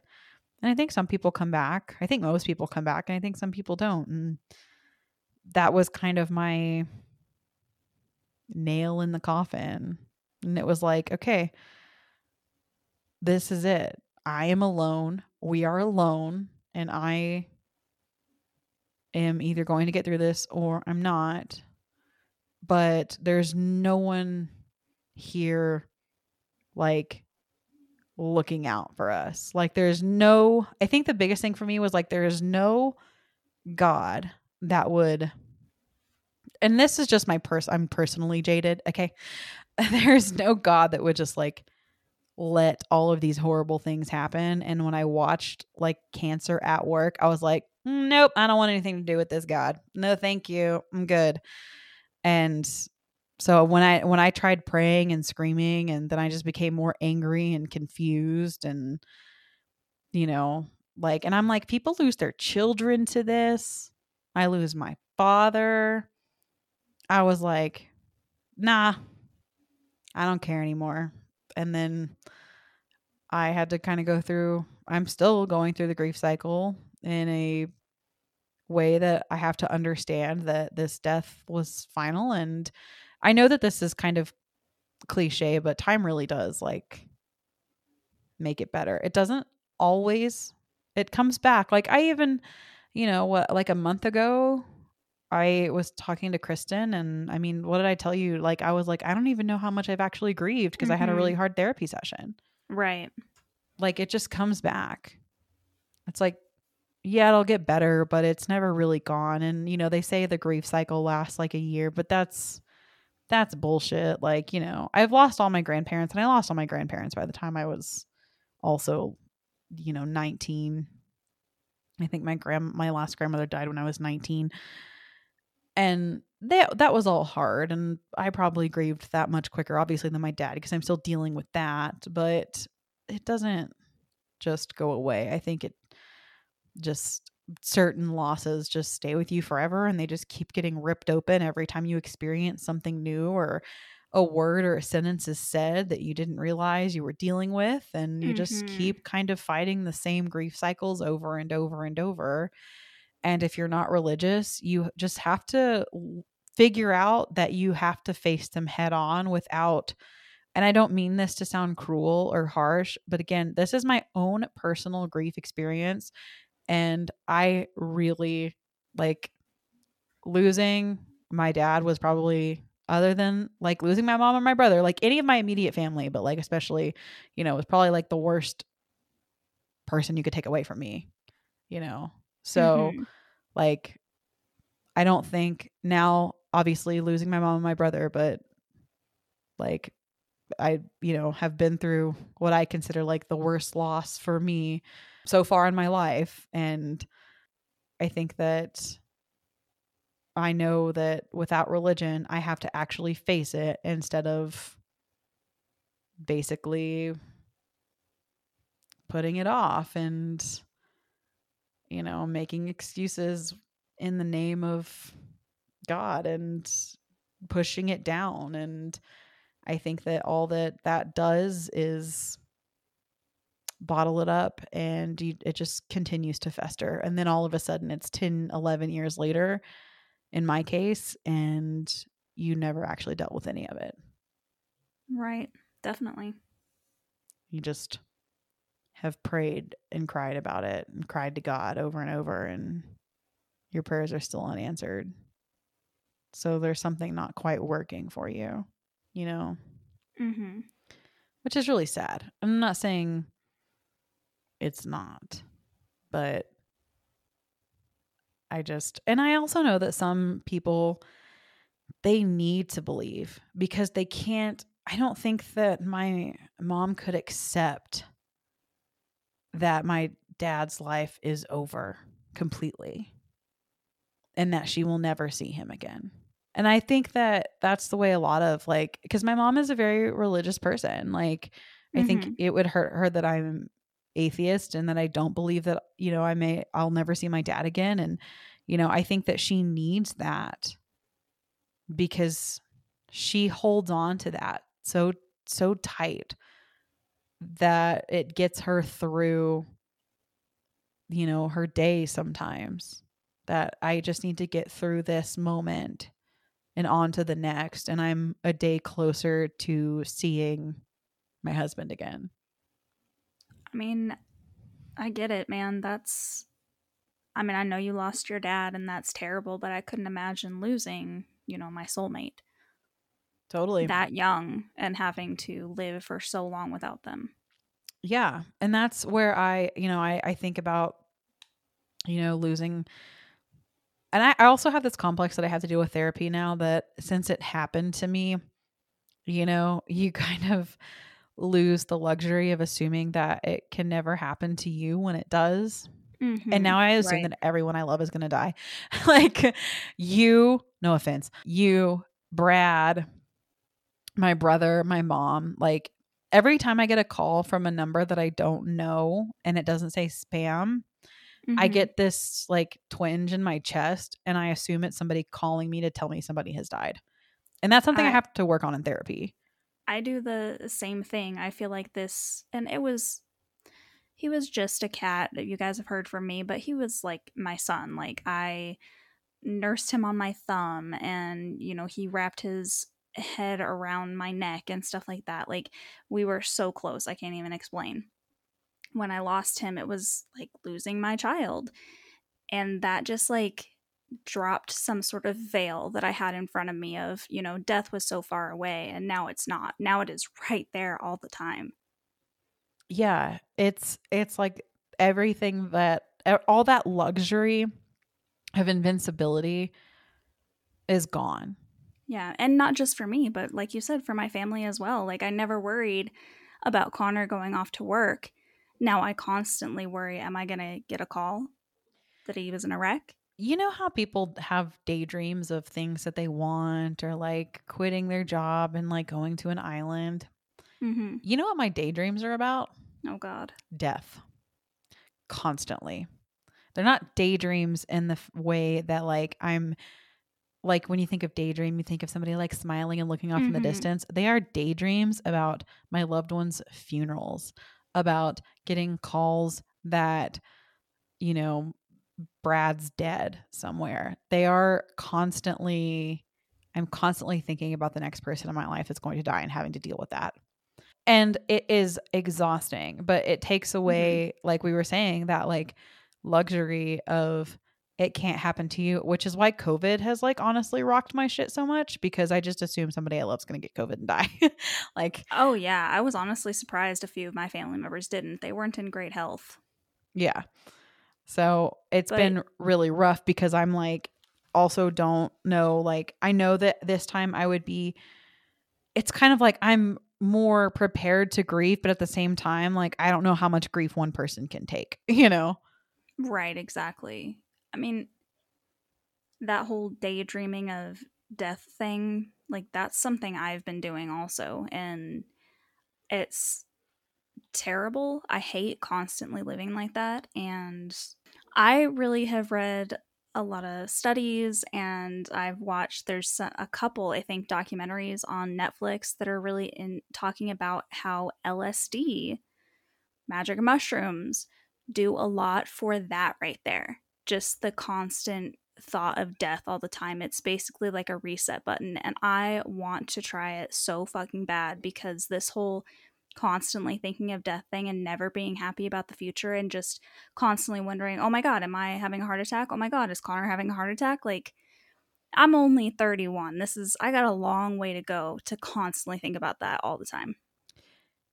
A: And I think some people come back. I think most people come back, and I think some people don't. And that was kind of my nail in the coffin. And it was like, okay, this is it. I am alone. We are alone. and I am either going to get through this or I'm not. But there's no one here like looking out for us. Like there's no I think the biggest thing for me was like there's no god that would and this is just my pers I'm personally jaded, okay? [LAUGHS] There's no god that would just like let all of these horrible things happen and when I watched like cancer at work, I was like, nope, I don't want anything to do with this god. No, thank you. I'm good. And so when I when I tried praying and screaming and then I just became more angry and confused and you know, like and I'm like people lose their children to this. I lose my father. I was like, nah, I don't care anymore. And then I had to kind of go through, I'm still going through the grief cycle in a way that I have to understand that this death was final. And I know that this is kind of cliche, but time really does like make it better. It doesn't always, it comes back. Like I even, you know, what, like a month ago, I was talking to Kristen, and I mean, what did I tell you? Like, I was like, I don't even know how much I've actually grieved because mm-hmm. I had a really mm-hmm. hard therapy session.
B: Right.
A: Like, it just comes back. It's like, yeah, it'll get better, but it's never really gone. And, you know, they say the grief cycle lasts like a year, but that's, that's bullshit. Like, you know, I've lost all my grandparents, and I lost all my grandparents by the time I was also, you know, 19. I think my grand my last grandmother died when I was 19 and that that was all hard and i probably grieved that much quicker obviously than my dad because i'm still dealing with that but it doesn't just go away i think it just certain losses just stay with you forever and they just keep getting ripped open every time you experience something new or a word or a sentence is said that you didn't realize you were dealing with and you mm-hmm. just keep kind of fighting the same grief cycles over and over and over and if you're not religious, you just have to figure out that you have to face them head on without and I don't mean this to sound cruel or harsh, but again, this is my own personal grief experience and I really like losing my dad was probably other than like losing my mom or my brother, like any of my immediate family, but like especially, you know, it was probably like the worst person you could take away from me, you know. So, mm-hmm. like, I don't think now, obviously, losing my mom and my brother, but like, I, you know, have been through what I consider like the worst loss for me so far in my life. And I think that I know that without religion, I have to actually face it instead of basically putting it off and you know, making excuses in the name of God and pushing it down. And I think that all that that does is bottle it up and you, it just continues to fester. And then all of a sudden it's 10, 11 years later in my case, and you never actually dealt with any of it.
B: Right. Definitely.
A: You just have prayed and cried about it and cried to God over and over, and your prayers are still unanswered. So there's something not quite working for you, you know?
B: Mm-hmm.
A: Which is really sad. I'm not saying it's not, but I just, and I also know that some people, they need to believe because they can't. I don't think that my mom could accept that my dad's life is over completely and that she will never see him again. And I think that that's the way a lot of like, because my mom is a very religious person. Like, I mm-hmm. think it would hurt her that I'm atheist and that I don't believe that, you know, I may, I'll never see my dad again. And, you know, I think that she needs that because she holds on to that so, so tight that it gets her through you know her day sometimes that i just need to get through this moment and on to the next and i'm a day closer to seeing my husband again
B: i mean i get it man that's I mean, I know you lost your dad and that's terrible, but I couldn't imagine losing, you know, my soulmate.
A: Totally.
B: That young and having to live for so long without them.
A: Yeah. And that's where I, you know, I, I think about, you know, losing. And I, I also have this complex that I have to deal with therapy now that since it happened to me, you know, you [LAUGHS] kind of lose the luxury of assuming that it can never happen to you when it does.
B: Mm-hmm.
A: And now I assume
B: Right.
A: that everyone I love is going to die. [LAUGHS] like you, no offense, you, Brad, my brother, my mom, like every time I get a call from a number that I don't know and it doesn't say spam, I
B: Mhm.
A: get this like twinge in my chest and I assume it's somebody calling me to tell me somebody has died. And that's something I,
B: I-
A: have to work on in therapy.
B: I do the same thing. I feel like this, and it was, he was just a cat that you guys have heard from me, but he was like my son. Like I nursed him on my thumb, and you know he wrapped his head around my neck and stuff like that. Like we were so close. I can't even explain. When I lost him, it was like losing my child, and that just like dropped some sort of veil that I had in front of me of, you know, death was so far away and now it's not. Now it is right there all the time.
A: Yeah, it's it's like everything that all that luxury of invincibility is gone.
B: Yeah, and not just for me, but like you said, for my family as well. Like I never worried about Connor going off to work. Now I constantly worry, am I going to get a call that he was in a wreck?
A: You know how people have daydreams of things that they want or like quitting their job and like going to an island?
B: Mm-hmm.
A: You know what my daydreams are about?
B: Oh God.
A: Death. Constantly. They're not daydreams in the f- way that like I'm like when you think of daydream, you think of somebody like smiling and looking off in the
B: Mhm.
A: distance. They are daydreams about my loved ones' funerals, about getting calls that, you know, Brad's dead somewhere. They are constantly, I'm constantly thinking about the next person in my life that's going to die and having to deal with that. And it is exhausting, but it takes away, mm-hmm. like we were saying, that like luxury of it can't happen to you, which is why COVID has like honestly rocked my shit so much because I just assume somebody I love's going to get COVID and die. [LAUGHS] like,
B: Oh yeah, I was honestly surprised a few of my family members didn't. They weren't in great health.
A: Yeah. So it's
B: But-
A: been really rough because I'm like, also don't know. Like, I know that this time I would be, it's kind of like I'm more prepared to grieve, but at the same time, like, I don't know how much grief one person can take, [LAUGHS] you know?
B: Right, exactly. I mean, that whole daydreaming of death thing, like that's something I've been doing also. And it's terrible. I hate constantly living like that. And I really have read a lot of studies and I've watched there's a couple I think documentaries on Netflix that are really in talking about how LSD magic mushrooms do a lot for that right there. Just the constant thought of death all the time. It's basically like a reset button. And I want to try it so fucking bad because this whole constantly thinking of death thing and never being happy about the future and just constantly wondering, oh my God, am I having a heart attack? Oh my God, is Connor having a heart attack? Like, I'm only 31. This is, I got a long way to go to constantly think about that all the time.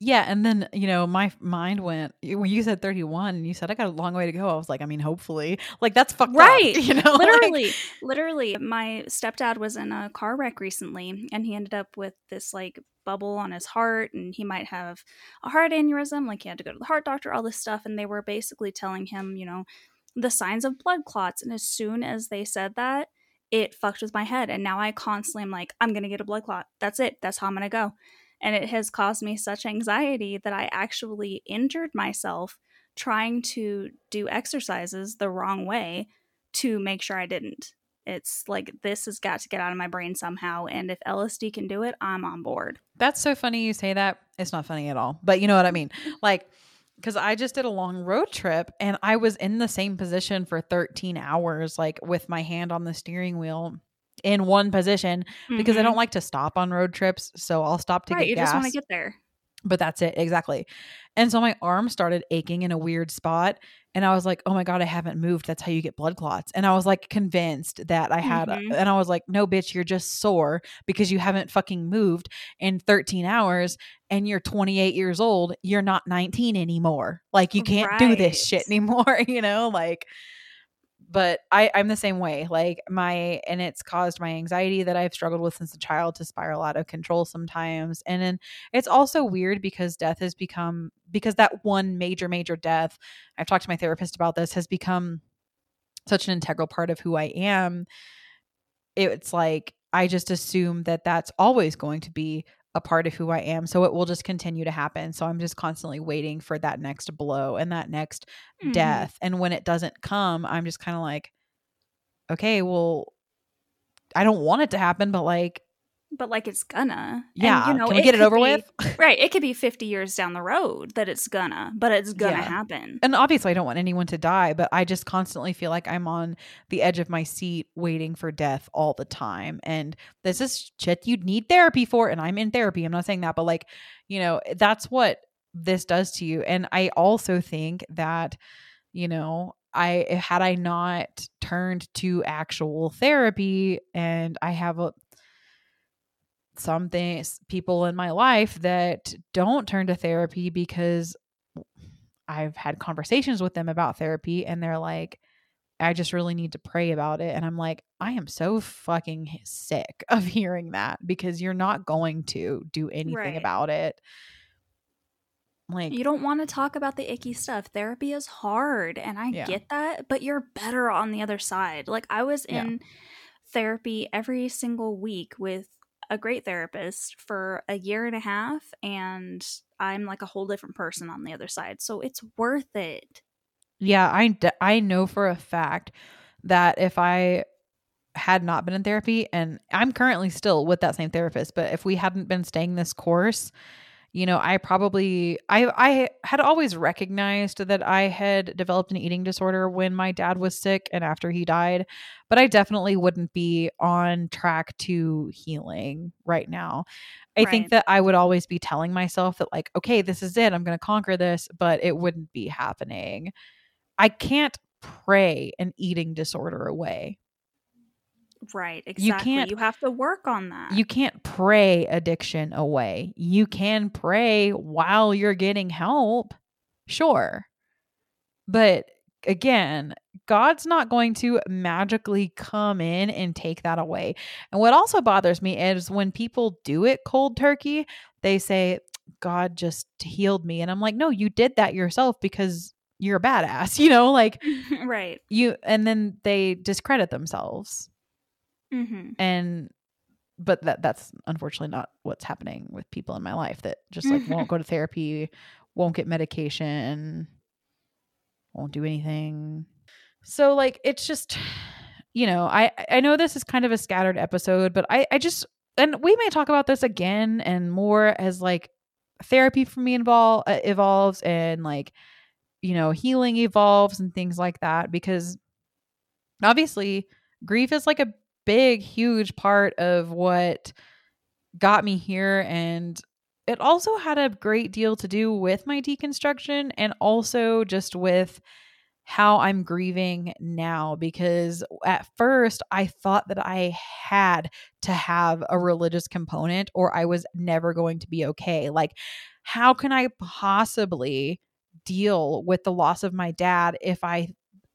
A: Yeah. And then, you know, my mind went, when you said 31 and you said, I got a long way to go. I was like, I mean, hopefully. Like, that's fucked up,
B: Right. [LAUGHS]
A: you know? Like,
B: literally literally my stepdad was in a car wreck recently and he ended up with this like bubble on his heart and he might have a heart aneurysm like he had to go to the heart doctor all this stuff and they were basically telling him you know the signs of blood clots and as soon as they said that it fucked with my head and now i constantly am like i'm gonna get a blood clot that's it that's how i'm gonna go and it has caused me such anxiety that i actually injured myself trying to do exercises the wrong way to make sure I didn't. It's like this has got to get out of my brain somehow. And if LSD can do it, I'm on board.
A: That's so funny you say that. It's not funny at all, but you know what I mean? Mm-hmm. Like, because I just did a long road trip and I was in the same position for 13 hours, like with my hand on the steering wheel in one position because I don't like to stop on road trips. So I'll stop to
B: right,
A: get
B: you
A: gas.
B: just want to get there.
A: But that's it, exactly. And so my arm started aching in a weird spot. And I was like, oh my God, I haven't moved. That's how you get blood clots. And I was like convinced that I had,
B: Mhm.
A: a, and I was like, no, bitch, you're just sore because you haven't fucking moved in 13 hours and you're 28 years old. You're not 19 anymore. Like, you can't do this shit anymore, [LAUGHS] you know? Like, but I, I'm the same way. Like my, and it's caused my anxiety that I've struggled with since a child to spiral out of control sometimes. And then it's also weird because death has become, because that one major, major death, I've talked to my therapist about this, has become such an integral part of who I am. It's like, I just assume that that's always going to be a part of who I am. So it will just continue to happen. So I'm just constantly waiting for that next blow and that next
B: Mhm.
A: death. And when it doesn't come, I'm just kind of like, okay, well, I don't want it to happen, but like,
B: But like it's gonna. And,
A: yeah,
B: you know,
A: can we get it over
B: be-
A: with? [LAUGHS]
B: Right. It could be 50 years down the road that it's gonna, but it's gonna
A: Yeah.
B: happen.
A: and obviously, I don't want anyone to die, but I just constantly feel like I'm on the edge of my seat waiting for death all the time. And this is shit you'd need therapy for. And I'm in therapy. I'm not saying that, but like, you know, that's what this does to you. And I also think that, you know, I had I not turned to actual therapy and I have a some things people in my life that don't turn to therapy because I've had conversations with them about therapy and they're like I just really need to pray about it and I'm like I am so fucking sick of hearing that because you're not going to do anything
B: Right.
A: about it. Like
B: You don't want to talk about the icky stuff. Therapy is hard, and I
A: Yeah.
B: get that, but you're better on the other side. Like, I was
A: Yeah.
B: in therapy every single week with a great therapist for a year and a half, and I'm like a whole different person on the other side. So it's worth it.
A: Yeah, I I know for a fact that if I had not been in therapy and I'm currently still with that same therapist, but if we hadn't been staying this course, you know, I probably I I had always recognized that I had developed an eating disorder when my dad was sick and after he died, but I definitely wouldn't be on track to healing right now. I think that I would always be telling myself that like, okay, this is it. I'm going to conquer this, but it wouldn't be happening. I can't pray an eating disorder away.
B: Right. Exactly.
A: You can't- you
B: have to work on that.
A: You can't pray addiction away. You can pray while you're getting help. Sure. But again, God's not going to magically come in and take that away. And what also bothers me is when people do it cold turkey, they say, God just healed me. And I'm like, no, you did that yourself because you're a badass, [LAUGHS] you know, like [LAUGHS]
B: right.
A: you, and then they discredit themselves
B: hmm
A: and but that that's unfortunately not what's happening with people in my life that just like won't [LAUGHS] go to therapy won't get medication won't do anything. So like it's just you know i i know this is kind of a scattered episode but i i just and we may talk about this again and more as like therapy for me involve uh, evolves and like you know healing evolves and things like that because obviously grief is like a big huge part of what got me here and it also had a great deal to do with my deconstruction and also just with how I'm grieving now because at first I thought that I had to have a religious component or I was never going to be okay. Like, how can I possibly deal with the loss of my dad if I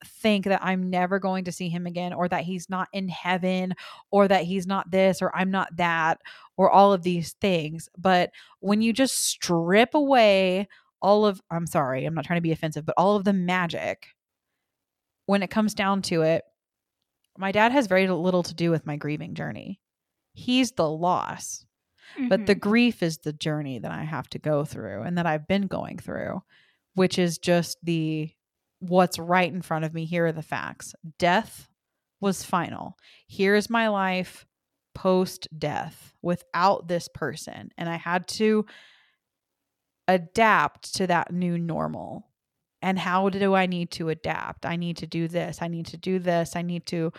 A: think that I'm never going to see him again or that he's not in heaven or that he's not this or I'm not that or all of these things. But when you just strip away all of, I'm sorry, I'm not trying to be offensive, but all of the magic, when it comes down to it, my dad has very little to do with my grieving journey. He's the loss, but the
B: Mhm.
A: grief is the journey that I have to go through and that I've been going through, which is just the what's right in front of me. Here are the facts. Death was final. Here's my life post death without this person. And I had to adapt to that new normal. And how do I need to adapt? I need to do this. I need to do this. I need to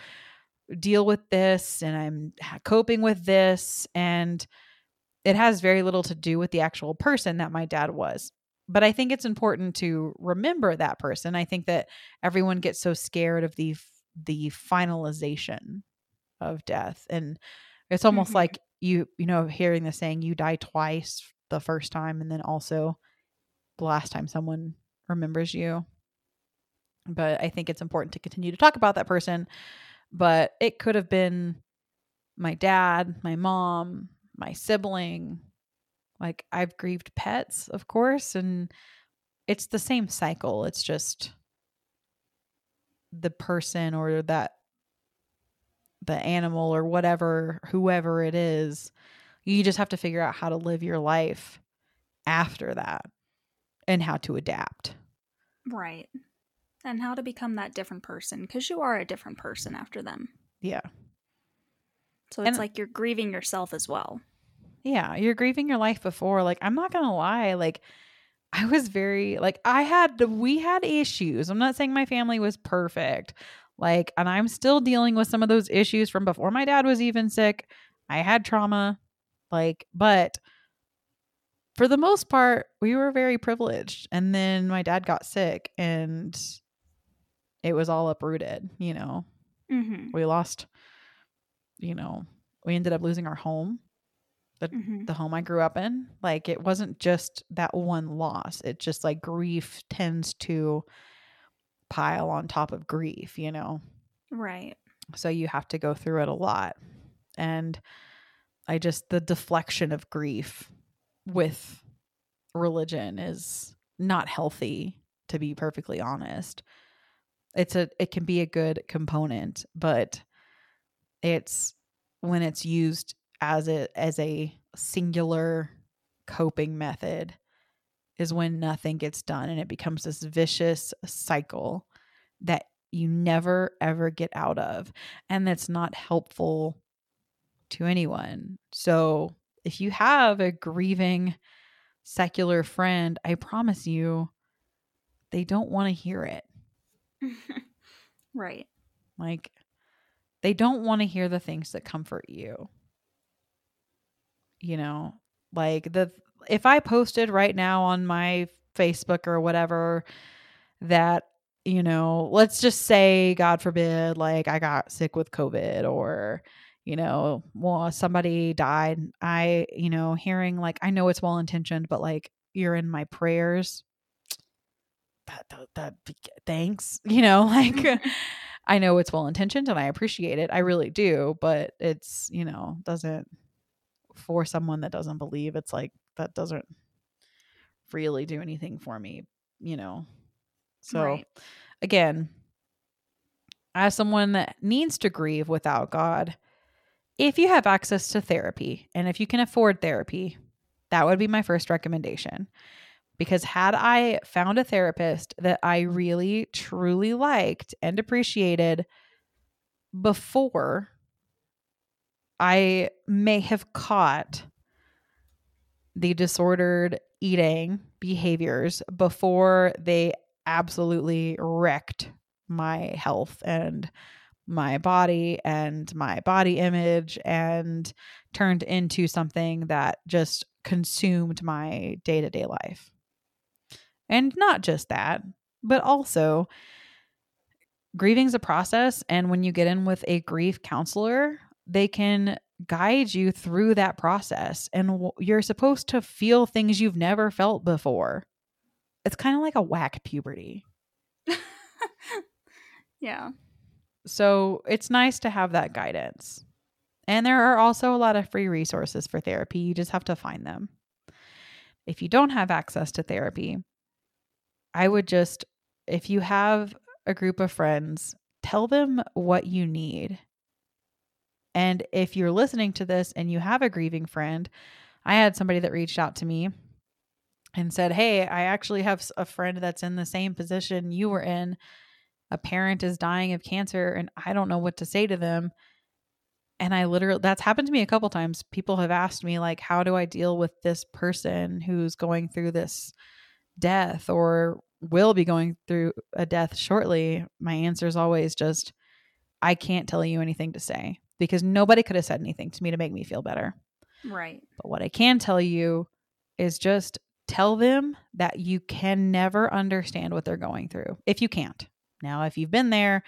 A: deal with this. And I'm coping with this. And it has very little to do with the actual person that my dad was. But I think it's important to remember that person. I think that everyone gets so scared of the the finalization of death and it's almost
B: Mhm.
A: like you you know hearing the saying you die twice the first time and then also the last time someone remembers you but i think it's important to continue to talk about that person but it could have been my dad my mom my sibling like i've grieved pets of course and it's the same cycle it's just the person or that the animal or whatever whoever it is you just have to figure out how to live your life after that and how to adapt
B: Right. And how to become that different person because you are a different person after them.
A: yeah
B: So it's
A: And-
B: like you're grieving yourself as well.
A: Yeah you're grieving your life before like i'm not gonna lie like i was very like i had we had issues i'm not saying my family was perfect like and i'm still dealing with some of those issues from before my dad was even sick i had trauma like but for the most part we were very privileged and then my dad got sick and it was all uprooted you know
B: Mm-hmm.
A: we lost you know we ended up losing our home
B: Mm-hmm.
A: the home I grew up in. Like it wasn't just that one loss. It just like grief tends to pile on top of grief, you know.
B: Right.
A: So you have to go through it a lot. And I just the deflection of grief with religion is not healthy to be perfectly honest. It's a it can be a good component, but it's when it's used as a as a singular coping method is when nothing gets done and it becomes this vicious cycle that you never ever get out of and that's not helpful to anyone. So if you have a grieving secular friend, I promise you they don't want to hear it. [LAUGHS]
B: right.
A: Like they don't want to hear the things that comfort you. You know, like the if I posted right now on my Facebook or whatever that, you know, let's just say God forbid like I got sick with COVID or you know, well somebody died, I, you know, hearing like I know it's well intentioned but like you're in my prayers. That that, that thanks, you know, [LAUGHS] like mm-hmm. I know it's well intentioned and I appreciate it. I really do, but it's, you know, doesn't for someone that doesn't believe, it's like that doesn't really do anything for me, you know. So
B: Right.
A: again, as someone that needs to grieve without God, if you have access to therapy and if you can afford therapy, that would be my first recommendation. Because had I found a therapist that I really truly liked and appreciated before, I may have caught the disordered eating behaviors before they absolutely wrecked my health and my body and my body image and turned into something that just consumed my day to day life. And not just that, but also grieving's a process. And when you get in with a grief counselor, they can guide you through that process. And w- you're supposed to feel things you've never felt before. It's kind of like a whack puberty. [LAUGHS]
B: yeah.
A: So it's nice to have that guidance. And there are also a lot of free resources for therapy. You just have to find them. If you don't have access to therapy, I would just, if you have a group of friends, tell them what you need. And if you're listening to this and you have a grieving friend, I had somebody that reached out to me and said, Hey, I actually have a friend that's in the same position you were in. A parent is dying of cancer, and I don't know what to say to them. And I literally, that's happened to me a couple times. People have asked me, like, how do I deal with this person who's going through this death or will be going through a death shortly? My answer is always just, I can't tell you anything to say because nobody could have said anything to me to make me feel better.
B: Right.
A: But what I can tell you is just tell them that you can never understand what they're going through if you can't. Now, if you've been there,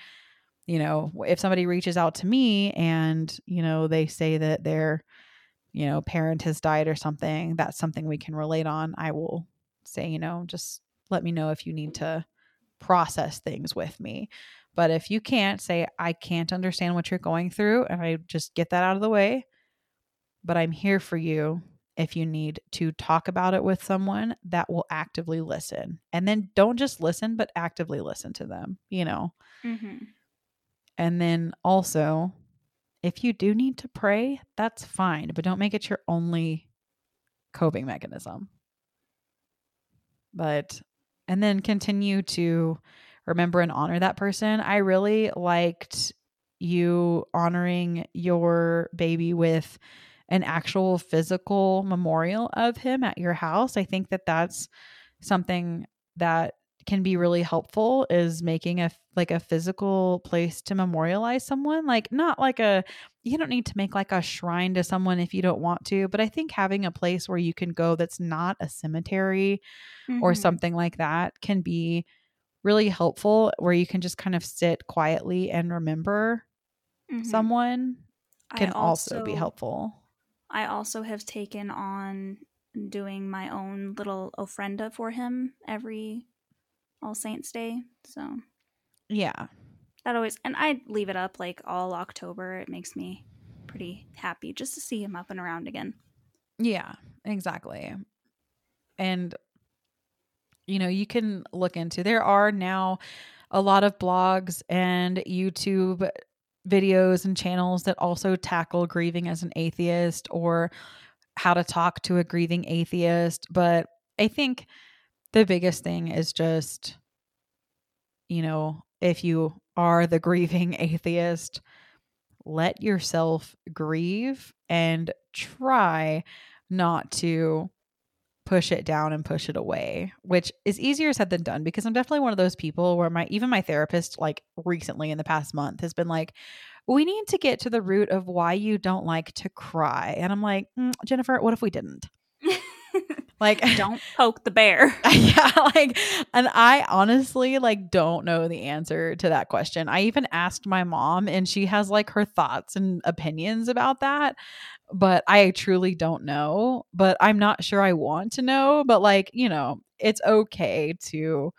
A: you know, if somebody reaches out to me and, you know, they say that their, you know, parent has died or something, that's something we can relate on. I will say, you know, just let me know if you need to process things with me. But if you can't say, I can't understand what you're going through, and I just get that out of the way, but I'm here for you if you need to talk about it with someone that will actively listen. And then don't just listen, but actively listen to them, you know?
B: Mm-hmm.
A: And then also, if you do need to pray, that's fine, but don't make it your only coping mechanism. But, and then continue to remember and honor that person. I really liked you honoring your baby with an actual physical memorial of him at your house. I think that that's something that can be really helpful is making a like a physical place to memorialize someone like not like a you don't need to make like a shrine to someone if you don't want to but i think having a place where you can go that's not a cemetery mm-hmm. or something like that can be really helpful where you can just kind of sit quietly and remember mm-hmm. someone can also, also be helpful
B: I also have taken on doing my own little ofrenda for him every All Saints Day. So,
A: yeah.
B: That always, and I leave it up like all October. It makes me pretty happy just to see him up and around again.
A: Yeah, exactly. And, you know, you can look into, there are now a lot of blogs and YouTube videos and channels that also tackle grieving as an atheist or how to talk to a grieving atheist. But I think the biggest thing is just, you know, if you are the [LAUGHS] grieving atheist, let yourself grieve and try not to push it down and push it away, which is easier said than done because I'm definitely one of those people where my even my therapist like recently in the past month has been like we need to get to the root of why you don't like to cry. And I'm like, mm, Jennifer, what if we didn't? Like [LAUGHS]
B: don't poke the bear [LAUGHS]
A: yeah like and i honestly like don't know the answer to that question i even asked my mom and she has like her thoughts and opinions about that but I truly don't know. But I'm not sure I want to know. But like, you know, it's okay to,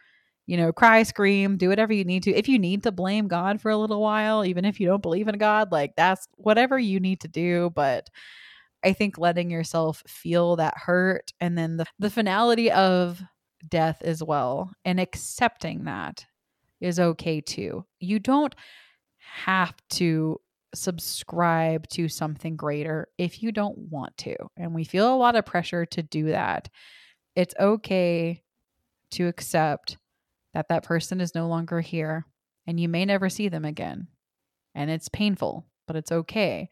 A: you know, cry, scream, do whatever you need to. If you need to blame God for a little while, even if you don't believe in God, like that's whatever you need to do. But I think letting yourself feel that hurt and then the, the finality of death as well and accepting that is okay too. You don't have to subscribe to something greater if you don't want to. And we feel a lot of pressure to do that. It's okay to accept that that person is no longer here and you may never see them again. And it's painful, but it's okay.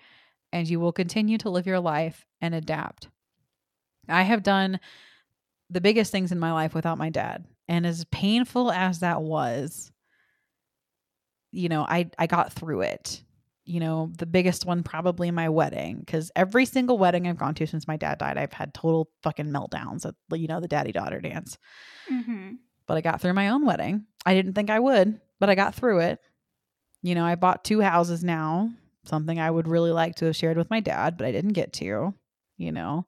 A: And you will continue to live your life and adapt. I have done the biggest things in my life without my dad. And as painful as that was, you know, I I got through it you know, the biggest one probably my wedding because every single wedding I've gone to since my dad died, I've had total fucking meltdowns at, you know, the daddy daughter dance. Mm-hmm. But I got through my own wedding. I didn't think I would, but I got through it. You know, I bought two houses now, something I would really like to have shared with my dad, but I didn't get to, you know,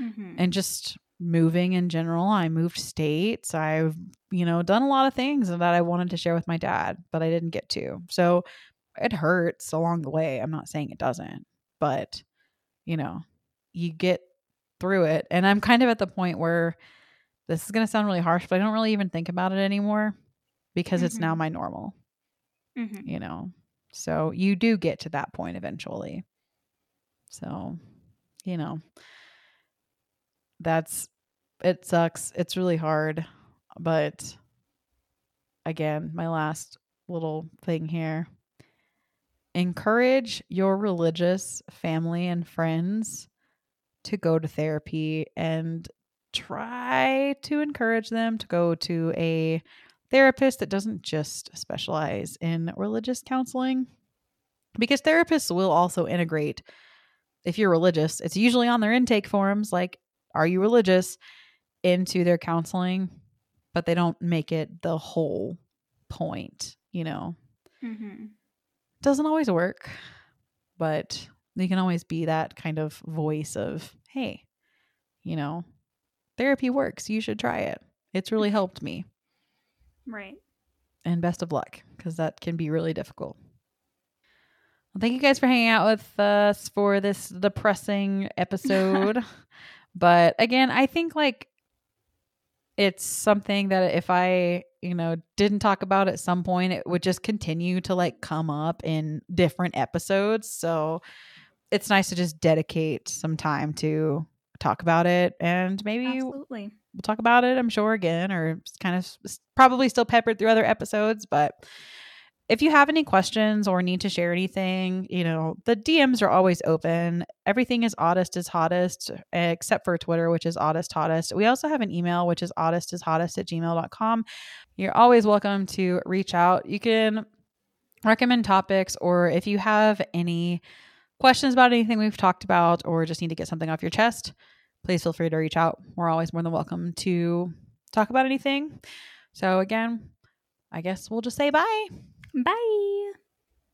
A: mm-hmm. and just moving in general. I moved states. I've, you know, done a lot of things that I wanted to share with my dad, but I didn't get to. So it hurts along the way. I'm not saying it doesn't, but you know, you get through it. And I'm kind of at the point where this is going to sound really harsh, but I don't really even think about it anymore because mm-hmm. it's now mm-hmm. my normal. Mm-hmm. You know. So you do get to that point eventually. So, you know, that's it sucks. It's really hard, but again, my last little thing here encourage your religious family and friends to go to therapy and try to encourage them to go to a therapist that doesn't just specialize in religious counseling because therapists will also integrate if you're religious, it's usually on their intake forms like, are you religious? into their counseling, but they don't make it the whole point, you know. Mm-hmm. Doesn't always work, but they can always be that kind of voice of, hey, you know, therapy works. You should try it. It's really helped me.
B: Right.
A: And best of luck because that can be really difficult. Well, thank you guys for hanging out with us for this depressing episode. [LAUGHS] but again, I think like it's something that if I, you know, didn't talk about at some point, it would just continue to like come up in different episodes. So it's nice to just dedicate some time to talk about it and maybe
B: Absolutely.
A: We'll talk about it, I'm sure, again, or kind of probably still peppered through other episodes, but if you have any questions or need to share anything, you know, the DMs are always open. Everything is oddest is hottest, except for Twitter, which is oddest hottest. We also have an email, which is oddest is hottest at gmail.com. You're always welcome to reach out. You can recommend topics, or if you have any questions about anything we've talked about, or just need to get something off your chest, please feel free to reach out. We're always more than welcome to talk about anything. So, again, I guess we'll just say bye.
B: Bye.